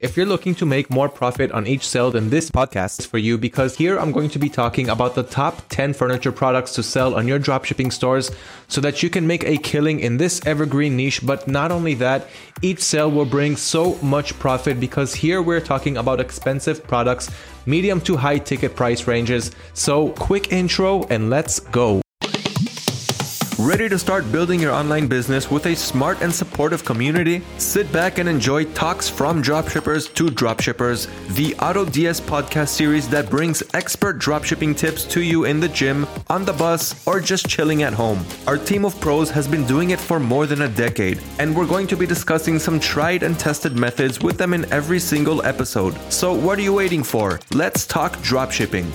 If you're looking to make more profit on each sale, then this podcast is for you because here I'm going to be talking about the top 10 furniture products to sell on your dropshipping stores so that you can make a killing in this evergreen niche. But not only that, each sale will bring so much profit because here we're talking about expensive products, medium to high ticket price ranges. So, quick intro and let's go. Ready to start building your online business with a smart and supportive community? Sit back and enjoy talks from dropshippers to dropshippers, the AutoDS podcast series that brings expert dropshipping tips to you in the gym, on the bus, or just chilling at home. Our team of pros has been doing it for more than a decade, and we're going to be discussing some tried and tested methods with them in every single episode. So, what are you waiting for? Let's talk dropshipping.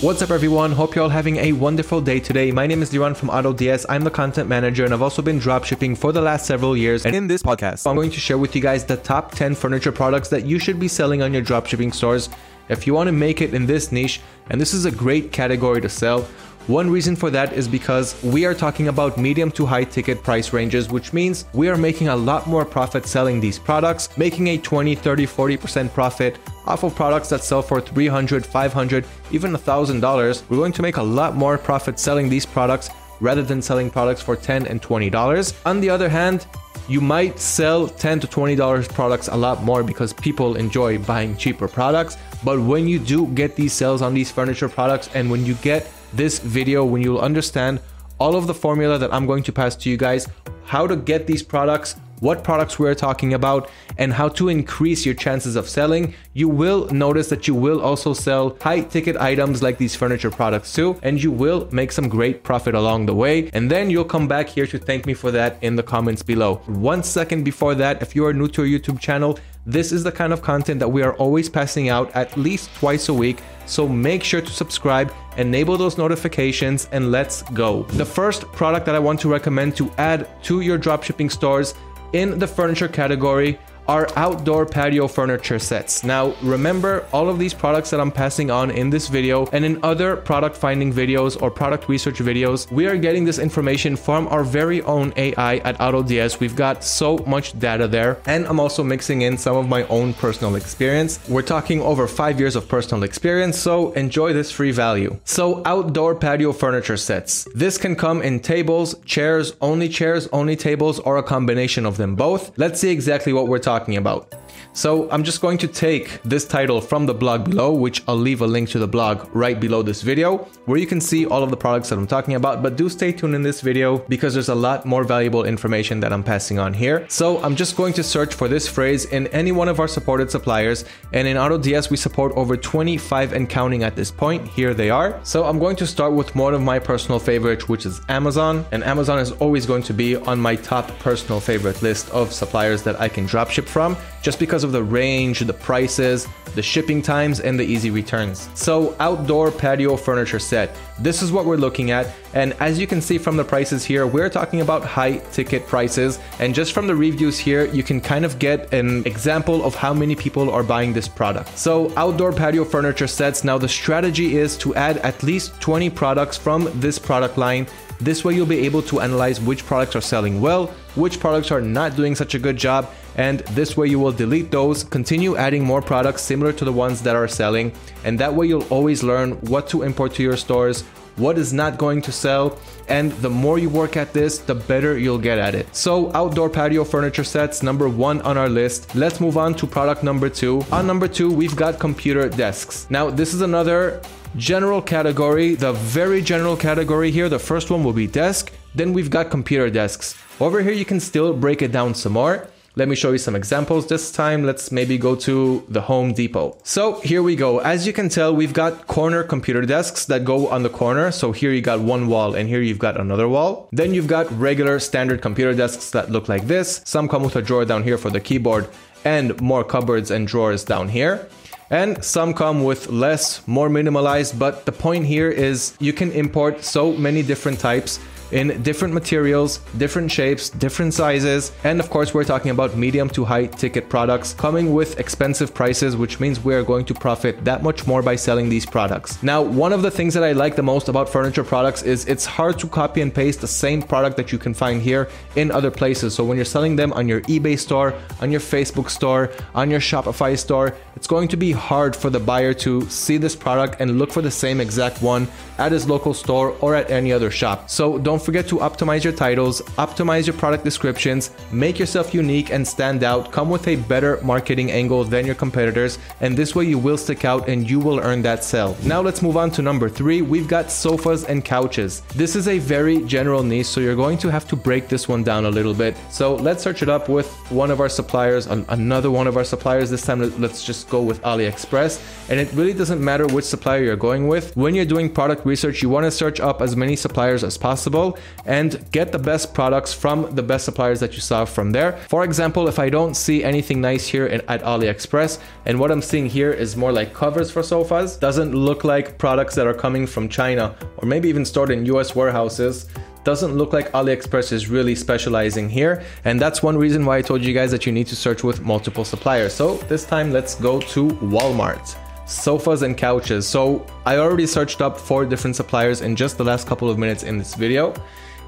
What's up, everyone? Hope you're all having a wonderful day today. My name is Liran from AutoDS. I'm the content manager, and I've also been dropshipping for the last several years. And in this podcast, I'm going to share with you guys the top 10 furniture products that you should be selling on your dropshipping stores if you want to make it in this niche. And this is a great category to sell. One reason for that is because we are talking about medium to high ticket price ranges, which means we are making a lot more profit selling these products, making a 20, 30, 40% profit off of products that sell for $300, $500, even $1,000. We're going to make a lot more profit selling these products rather than selling products for 10 and $20. On the other hand, you might sell 10 to $20 products a lot more because people enjoy buying cheaper products. But when you do get these sales on these furniture products and when you get this video when you'll understand all of the formula that I'm going to pass to you guys, how to get these products, what products we're talking about, and how to increase your chances of selling, you will notice that you will also sell high ticket items like these furniture products too, and you will make some great profit along the way. And then you'll come back here to thank me for that in the comments below. One second before that, if you are new to our YouTube channel, this is the kind of content that we are always passing out at least twice a week. So make sure to subscribe, enable those notifications, and let's go. The first product that I want to recommend to add to your dropshipping stores in the furniture category are outdoor patio furniture sets. Now, remember all of these products that I'm passing on in this video and in other product finding videos or product research videos, we are getting this information from our very own AI at AutoDS. We've got so much data there, and I'm also mixing in some of my own personal experience. We're talking over five years of personal experience, so enjoy this free value. So, outdoor patio furniture sets. This can come in tables, chairs, only chairs, only tables, or a combination of them both. Let's see exactly what we're talking talking about. So I'm just going to take this title from the blog below, which I'll leave a link to the blog right below this video, where you can see all of the products that I'm talking about. But do stay tuned in this video because there's a lot more valuable information that I'm passing on here. So I'm just going to search for this phrase in any one of our supported suppliers. And in AutoDS, we support over 25 and counting at this point. Here they are. So I'm going to start with one of my personal favorites, which is Amazon. And Amazon is always going to be on my top personal favorite list of suppliers that I can dropship from just because the range, the prices, the shipping times, and the easy returns. So, outdoor patio furniture set. This is what we're looking at. And as you can see from the prices here, we're talking about high ticket prices. And just from the reviews here, you can kind of get an example of how many people are buying this product. So, outdoor patio furniture sets. Now, the strategy is to add at least 20 products from this product line this way, you'll be able to analyze which products are selling well, which products are not doing such a good job, and this way you will delete those, continue adding more products similar to the ones that are selling, and that way you'll always learn what to import to your stores, what is not going to sell, and the more you work at this, the better you'll get at it. So, outdoor patio furniture sets, number one on our list. Let's move on to product number two. On number two, we've got computer desks. Now, this is another general category, the very general category here. The first one will be desk. Then we've got computer desks. Over here, you can still break it down some more. Let me show you some examples. This time, let's maybe go to the Home Depot. So here we go. As you can tell, we've got corner computer desks that go on the corner. So here you got one wall and here you've got another wall. Then you've got regular standard computer desks that look like this. Some come with a drawer down here for the keyboard and more cupboards and drawers down here and some come with less, more minimalized. But the point here is you can import so many different types in different materials, different shapes, different sizes, and of course, we're talking about medium to high ticket products coming with expensive prices, which means we're going to profit that much more by selling these products. Now, one of the things that I like the most about furniture products is it's hard to copy and paste the same product that you can find here in other places. So when you're selling them on your eBay store, on your Facebook store, on your Shopify store, it's going to be hard for the buyer to see this product and look for the same exact one at his local store or at any other shop. So don't forget to optimize your titles, optimize your product descriptions, make yourself unique and stand out, come with a better marketing angle than your competitors, and this way you will stick out and you will earn that sale. Now let's move on to number three. We've got sofas and couches. This is a very general niche, so you're going to have to break this one down a little bit. So let's search it up with one of our suppliers, another one of our suppliers. This time, let's just go with AliExpress. And it really doesn't matter which supplier you're going with. When you're doing product research, you want to search up as many suppliers as possible and get the best products from the best suppliers that you saw from there. For example, if I don't see anything nice here at AliExpress, and what I'm seeing here is more like covers for sofas, doesn't look like products that are coming from China or maybe even stored in US warehouses doesn't look like AliExpress is really specializing here. And that's one reason why I told you guys that you need to search with multiple suppliers. So this time let's go to Walmart sofas and couches. So I already searched up four different suppliers in just the last couple of minutes in this video.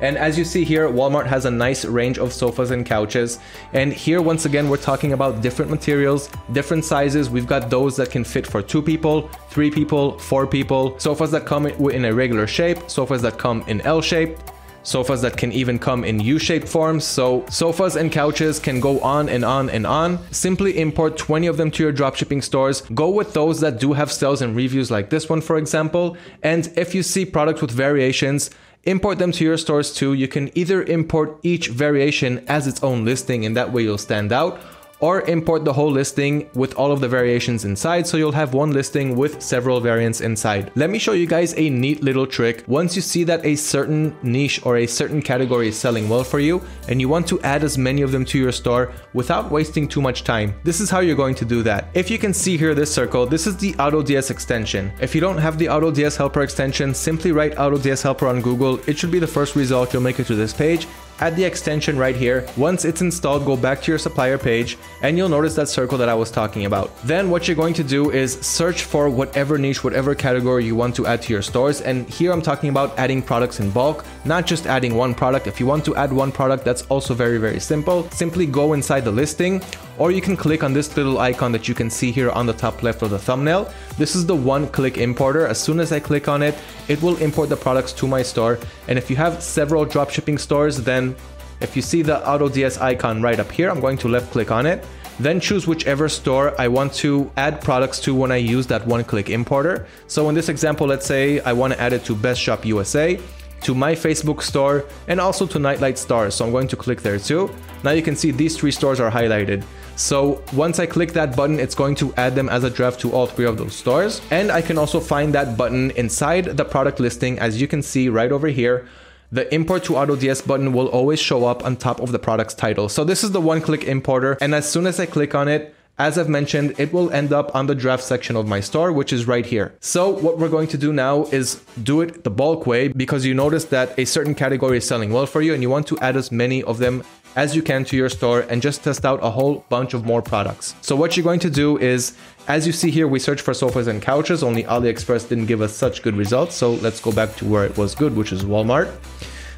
And as you see here, Walmart has a nice range of sofas and couches. And here, once again, we're talking about different materials, different sizes. We've got those that can fit for two people, three people, four people, sofas that come in a regular shape, sofas that come in L shape, Sofas that can even come in U-shaped forms, so sofas and couches can go on and on and on. Simply import 20 of them to your dropshipping stores. Go with those that do have sales and reviews like this one, for example. And if you see products with variations, import them to your stores too. You can either import each variation as its own listing and that way you'll stand out or import the whole listing with all of the variations inside so you'll have one listing with several variants inside. Let me show you guys a neat little trick. Once you see that a certain niche or a certain category is selling well for you and you want to add as many of them to your store without wasting too much time, this is how you're going to do that. If you can see here this circle, this is the AutoDS extension. If you don't have the AutoDS Helper extension, simply write AutoDS Helper on Google. It should be the first result you'll make it to this page add the extension right here. Once it's installed, go back to your supplier page and you'll notice that circle that I was talking about. Then what you're going to do is search for whatever niche, whatever category you want to add to your stores. And here I'm talking about adding products in bulk, not just adding one product. If you want to add one product, that's also very, very simple. Simply go inside the listing or you can click on this little icon that you can see here on the top left of the thumbnail. This is the one click importer. As soon as I click on it, it will import the products to my store. And if you have several dropshipping stores, then if you see the AutoDS icon right up here, I'm going to left click on it. Then choose whichever store I want to add products to when I use that one click importer. So in this example, let's say I want to add it to Best Shop USA to my Facebook store and also to Nightlight Stars. So I'm going to click there too. Now you can see these three stores are highlighted. So once I click that button, it's going to add them as a draft to all three of those stores. And I can also find that button inside the product listing, as you can see right over here. The import to AutoDS button will always show up on top of the product's title. So this is the one click importer. And as soon as I click on it, as I've mentioned, it will end up on the draft section of my store, which is right here. So what we're going to do now is do it the bulk way because you notice that a certain category is selling well for you and you want to add as many of them as you can to your store and just test out a whole bunch of more products. So what you're going to do is, as you see here, we search for sofas and couches, only AliExpress didn't give us such good results. So let's go back to where it was good, which is Walmart.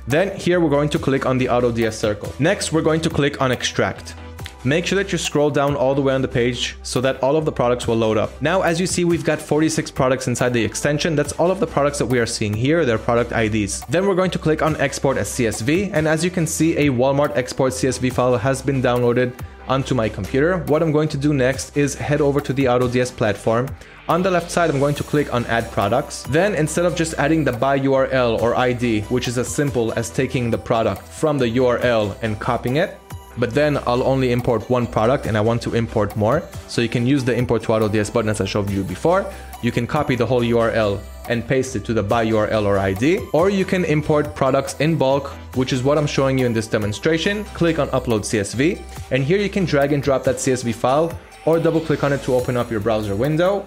Then here we're going to click on the AutoDS circle. Next, we're going to click on extract. Make sure that you scroll down all the way on the page so that all of the products will load up. Now, as you see, we've got 46 products inside the extension. That's all of the products that we are seeing here, their product IDs. Then we're going to click on export as CSV. And as you can see, a Walmart export CSV file has been downloaded onto my computer. What I'm going to do next is head over to the AutoDS platform. On the left side, I'm going to click on add products. Then instead of just adding the by URL or ID, which is as simple as taking the product from the URL and copying it, but then I'll only import one product and I want to import more. So you can use the import to AutoDS button as I showed you before. You can copy the whole URL and paste it to the by URL or ID, or you can import products in bulk, which is what I'm showing you in this demonstration. Click on upload CSV, and here you can drag and drop that CSV file or double click on it to open up your browser window.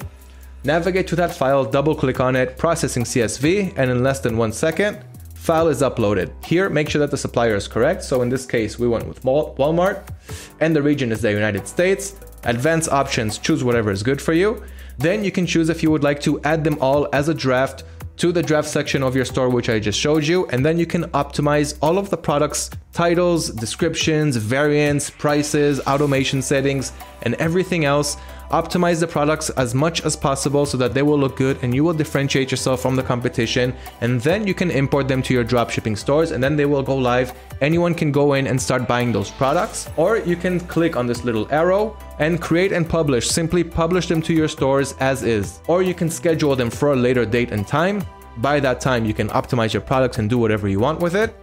Navigate to that file, double click on it, processing CSV, and in less than one second, file is uploaded. Here, make sure that the supplier is correct. So in this case, we went with Walmart and the region is the United States. Advanced options, choose whatever is good for you. Then you can choose if you would like to add them all as a draft to the draft section of your store, which I just showed you. And then you can optimize all of the products, titles, descriptions, variants, prices, automation settings, and everything else Optimize the products as much as possible so that they will look good and you will differentiate yourself from the competition. And then you can import them to your dropshipping stores and then they will go live. Anyone can go in and start buying those products. Or you can click on this little arrow and create and publish. Simply publish them to your stores as is. Or you can schedule them for a later date and time. By that time, you can optimize your products and do whatever you want with it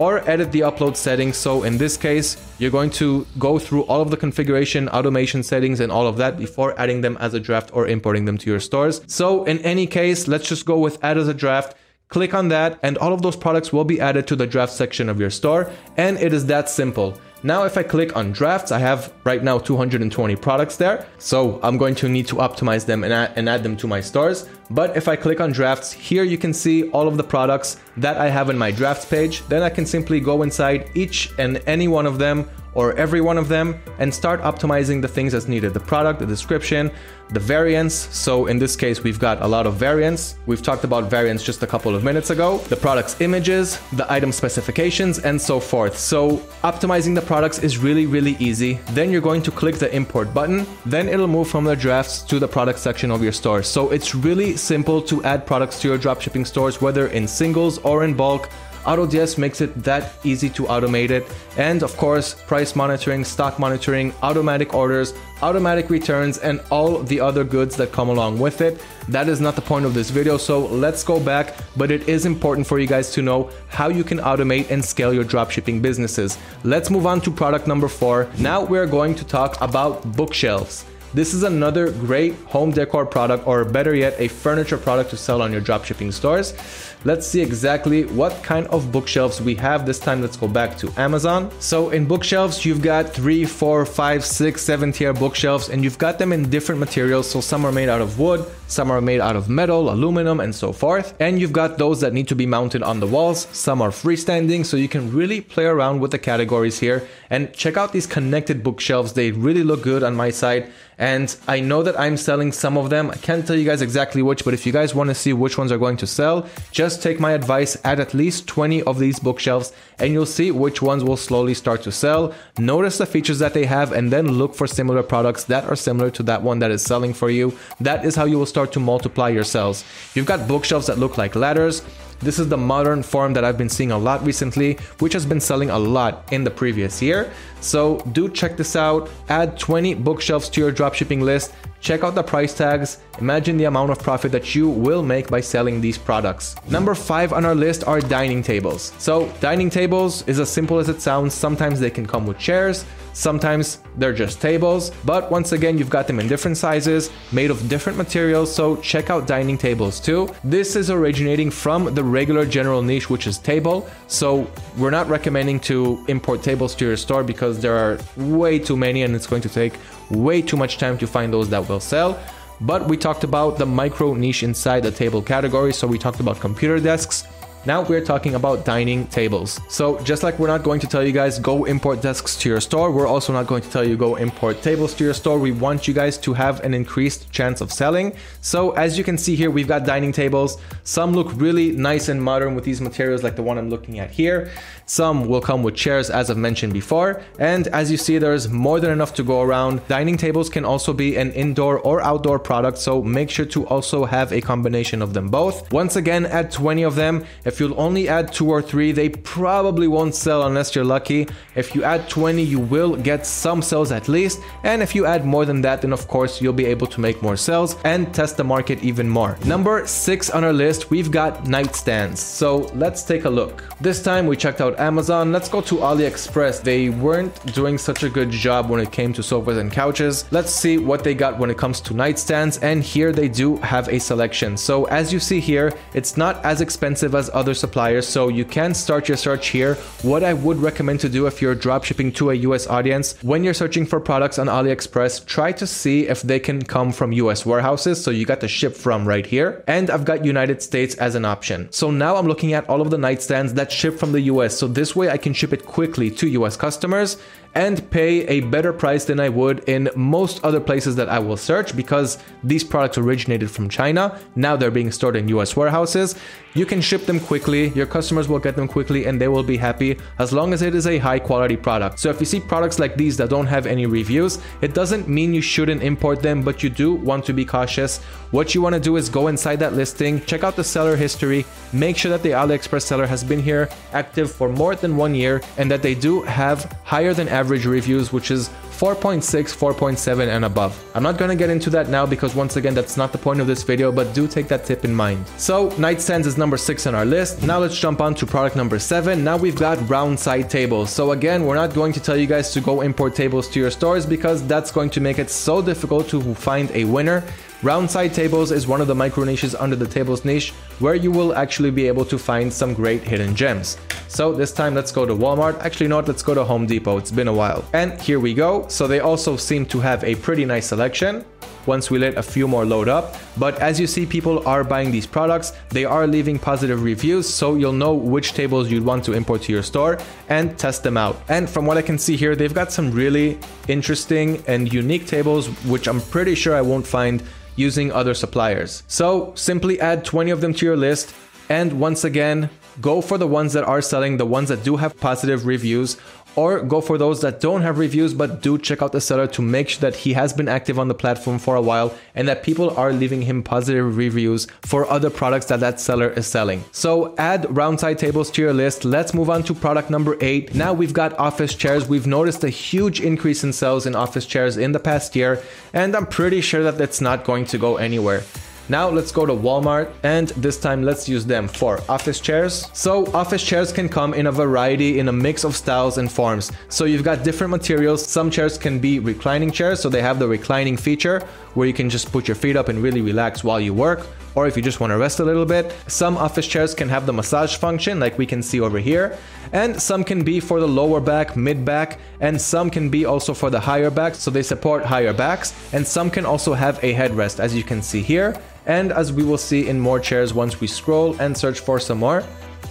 or edit the upload settings. So in this case, you're going to go through all of the configuration, automation settings, and all of that before adding them as a draft or importing them to your stores. So in any case, let's just go with add as a draft. Click on that and all of those products will be added to the draft section of your store. And it is that simple. Now if I click on drafts, I have right now 220 products there. So I'm going to need to optimize them and add, and add them to my stores. But if I click on drafts, here you can see all of the products that I have in my drafts page. Then I can simply go inside each and any one of them or every one of them and start optimizing the things as needed the product, the description, the variants. So in this case, we've got a lot of variants. We've talked about variants just a couple of minutes ago, the product's images, the item specifications, and so forth. So optimizing the products is really, really easy. Then you're going to click the import button. Then it'll move from the drafts to the product section of your store. So it's really simple to add products to your dropshipping stores, whether in singles or in bulk. AutoDS makes it that easy to automate it. And of course, price monitoring, stock monitoring, automatic orders, automatic returns, and all the other goods that come along with it. That is not the point of this video, so let's go back, but it is important for you guys to know how you can automate and scale your dropshipping businesses. Let's move on to product number four. Now we're going to talk about bookshelves. This is another great home decor product, or better yet, a furniture product to sell on your dropshipping stores. Let's see exactly what kind of bookshelves we have. This time, let's go back to Amazon. So in bookshelves, you've got three, four, five, six, seven tier bookshelves, and you've got them in different materials. So some are made out of wood, some are made out of metal, aluminum, and so forth. And you've got those that need to be mounted on the walls. Some are freestanding, so you can really play around with the categories here. And check out these connected bookshelves. They really look good on my side. And I know that I'm selling some of them. I can't tell you guys exactly which, but if you guys want to see which ones are going to sell, just take my advice, add at least 20 of these bookshelves and you'll see which ones will slowly start to sell. Notice the features that they have and then look for similar products that are similar to that one that is selling for you. That is how you will start to multiply your sales. You've got bookshelves that look like ladders. This is the modern form that I've been seeing a lot recently, which has been selling a lot in the previous year. So do check this out. Add 20 bookshelves to your dropshipping list. Check out the price tags. Imagine the amount of profit that you will make by selling these products. Number five on our list are dining tables. So dining tables is as simple as it sounds. Sometimes they can come with chairs. Sometimes they're just tables, but once again, you've got them in different sizes, made of different materials, so check out dining tables too. This is originating from the regular general niche, which is table, so we're not recommending to import tables to your store because there are way too many and it's going to take way too much time to find those that will sell. But we talked about the micro niche inside the table category, so we talked about computer desks, now we're talking about dining tables. So just like we're not going to tell you guys go import desks to your store, we're also not going to tell you go import tables to your store. We want you guys to have an increased chance of selling. So as you can see here, we've got dining tables. Some look really nice and modern with these materials like the one I'm looking at here. Some will come with chairs as I've mentioned before. And as you see, there's more than enough to go around. Dining tables can also be an indoor or outdoor product. So make sure to also have a combination of them both. Once again, add 20 of them. If you'll only add two or three, they probably won't sell unless you're lucky. If you add 20, you will get some sales at least. And if you add more than that, then of course you'll be able to make more sales and test the market even more. Number six on our list, we've got nightstands. So let's take a look. This time we checked out Amazon. Let's go to AliExpress. They weren't doing such a good job when it came to sofas and couches. Let's see what they got when it comes to nightstands. And here they do have a selection. So as you see here, it's not as expensive as other suppliers, so you can start your search here. What I would recommend to do if you're dropshipping to a US audience, when you're searching for products on AliExpress, try to see if they can come from US warehouses. So you got the ship from right here. And I've got United States as an option. So now I'm looking at all of the nightstands that ship from the US. So this way I can ship it quickly to US customers and pay a better price than I would in most other places that I will search because these products originated from China. Now they're being stored in US warehouses. You can ship them quickly, your customers will get them quickly, and they will be happy as long as it is a high quality product. So if you see products like these that don't have any reviews, it doesn't mean you shouldn't import them, but you do want to be cautious. What you want to do is go inside that listing, check out the seller history, make sure that the AliExpress seller has been here active for more than one year, and that they do have higher than average reviews, which is 4.6, 4.7 and above. I'm not gonna get into that now because once again, that's not the point of this video, but do take that tip in mind. So nightstands is number six on our list. Now let's jump on to product number seven. Now we've got round side tables. So again, we're not going to tell you guys to go import tables to your stores because that's going to make it so difficult to find a winner. Round side tables is one of the micro niches under the tables niche where you will actually be able to find some great hidden gems. So this time let's go to Walmart. Actually not, let's go to Home Depot. It's been a while. And here we go. So they also seem to have a pretty nice selection once we let a few more load up. But as you see, people are buying these products. They are leaving positive reviews, so you'll know which tables you'd want to import to your store and test them out. And from what I can see here, they've got some really interesting and unique tables, which I'm pretty sure I won't find using other suppliers. So simply add 20 of them to your list. And once again, go for the ones that are selling, the ones that do have positive reviews or go for those that don't have reviews but do check out the seller to make sure that he has been active on the platform for a while and that people are leaving him positive reviews for other products that that seller is selling. So add round side tables to your list. Let's move on to product number 8. Now we've got office chairs. We've noticed a huge increase in sales in office chairs in the past year and I'm pretty sure that it's not going to go anywhere. Now let's go to Walmart and this time let's use them for office chairs. So office chairs can come in a variety in a mix of styles and forms. So you've got different materials. Some chairs can be reclining chairs, so they have the reclining feature where you can just put your feet up and really relax while you work or if you just want to rest a little bit. Some office chairs can have the massage function like we can see over here and some can be for the lower back, mid back and some can be also for the higher back so they support higher backs and some can also have a headrest as you can see here and as we will see in more chairs once we scroll and search for some more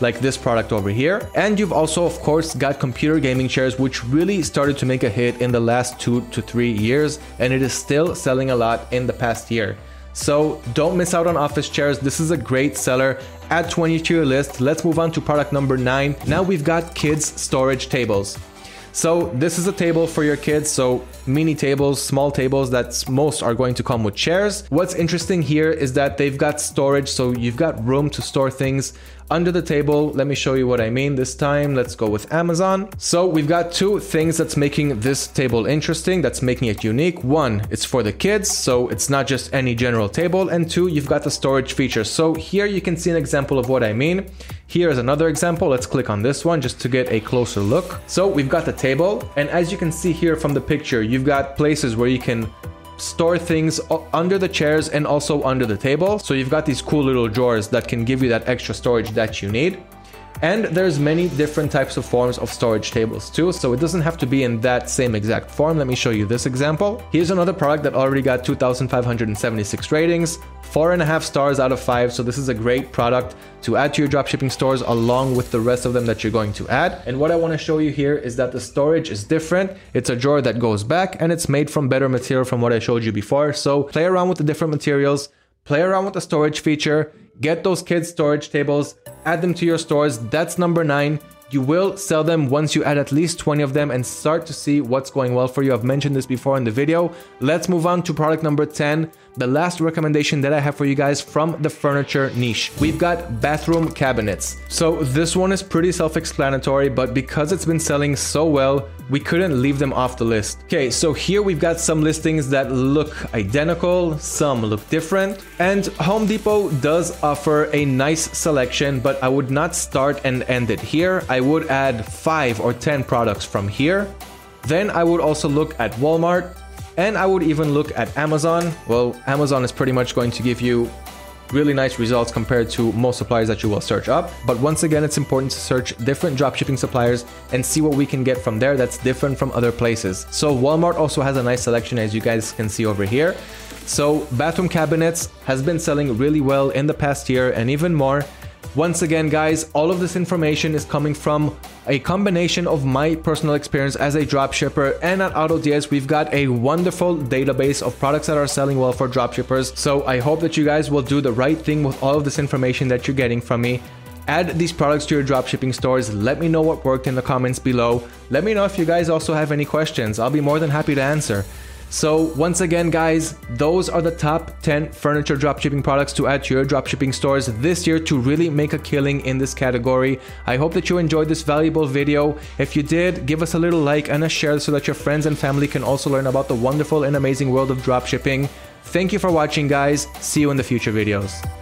like this product over here. And you've also, of course, got computer gaming chairs, which really started to make a hit in the last two to three years, and it is still selling a lot in the past year. So don't miss out on office chairs. This is a great seller. Add 20 to your list. Let's move on to product number nine. Now we've got kids storage tables. So this is a table for your kids. So mini tables, small tables that most are going to come with chairs. What's interesting here is that they've got storage. So you've got room to store things under the table. Let me show you what I mean this time. Let's go with Amazon. So we've got two things that's making this table interesting, that's making it unique. One, it's for the kids, so it's not just any general table. And two, you've got the storage feature. So here you can see an example of what I mean. Here is another example. Let's click on this one just to get a closer look. So we've got the table. And as you can see here from the picture, you've got places where you can store things under the chairs and also under the table. So you've got these cool little drawers that can give you that extra storage that you need. And there's many different types of forms of storage tables too, so it doesn't have to be in that same exact form. Let me show you this example. Here's another product that already got 2,576 ratings, four and a half stars out of five. So this is a great product to add to your dropshipping stores along with the rest of them that you're going to add. And what I want to show you here is that the storage is different. It's a drawer that goes back and it's made from better material from what I showed you before. So play around with the different materials, play around with the storage feature, get those kids storage tables, add them to your stores. That's number nine. You will sell them once you add at least 20 of them and start to see what's going well for you. I've mentioned this before in the video. Let's move on to product number 10, the last recommendation that I have for you guys from the furniture niche. We've got bathroom cabinets. So this one is pretty self-explanatory, but because it's been selling so well, we couldn't leave them off the list. Okay, so here we've got some listings that look identical, some look different, and Home Depot does offer a nice selection, but I would not start and end it here. I would add 5 or 10 products from here. Then I would also look at Walmart, and I would even look at Amazon. Well, Amazon is pretty much going to give you really nice results compared to most suppliers that you will search up. But once again, it's important to search different dropshipping suppliers and see what we can get from there that's different from other places. So Walmart also has a nice selection as you guys can see over here. So bathroom cabinets has been selling really well in the past year and even more. Once again, guys, all of this information is coming from a combination of my personal experience as a dropshipper and at AutoDS, we've got a wonderful database of products that are selling well for dropshippers. So I hope that you guys will do the right thing with all of this information that you're getting from me. Add these products to your dropshipping stores. Let me know what worked in the comments below. Let me know if you guys also have any questions. I'll be more than happy to answer. So once again, guys, those are the top 10 furniture dropshipping products to add to your dropshipping stores this year to really make a killing in this category. I hope that you enjoyed this valuable video. If you did, give us a little like and a share so that your friends and family can also learn about the wonderful and amazing world of dropshipping. Thank you for watching, guys. See you in the future videos.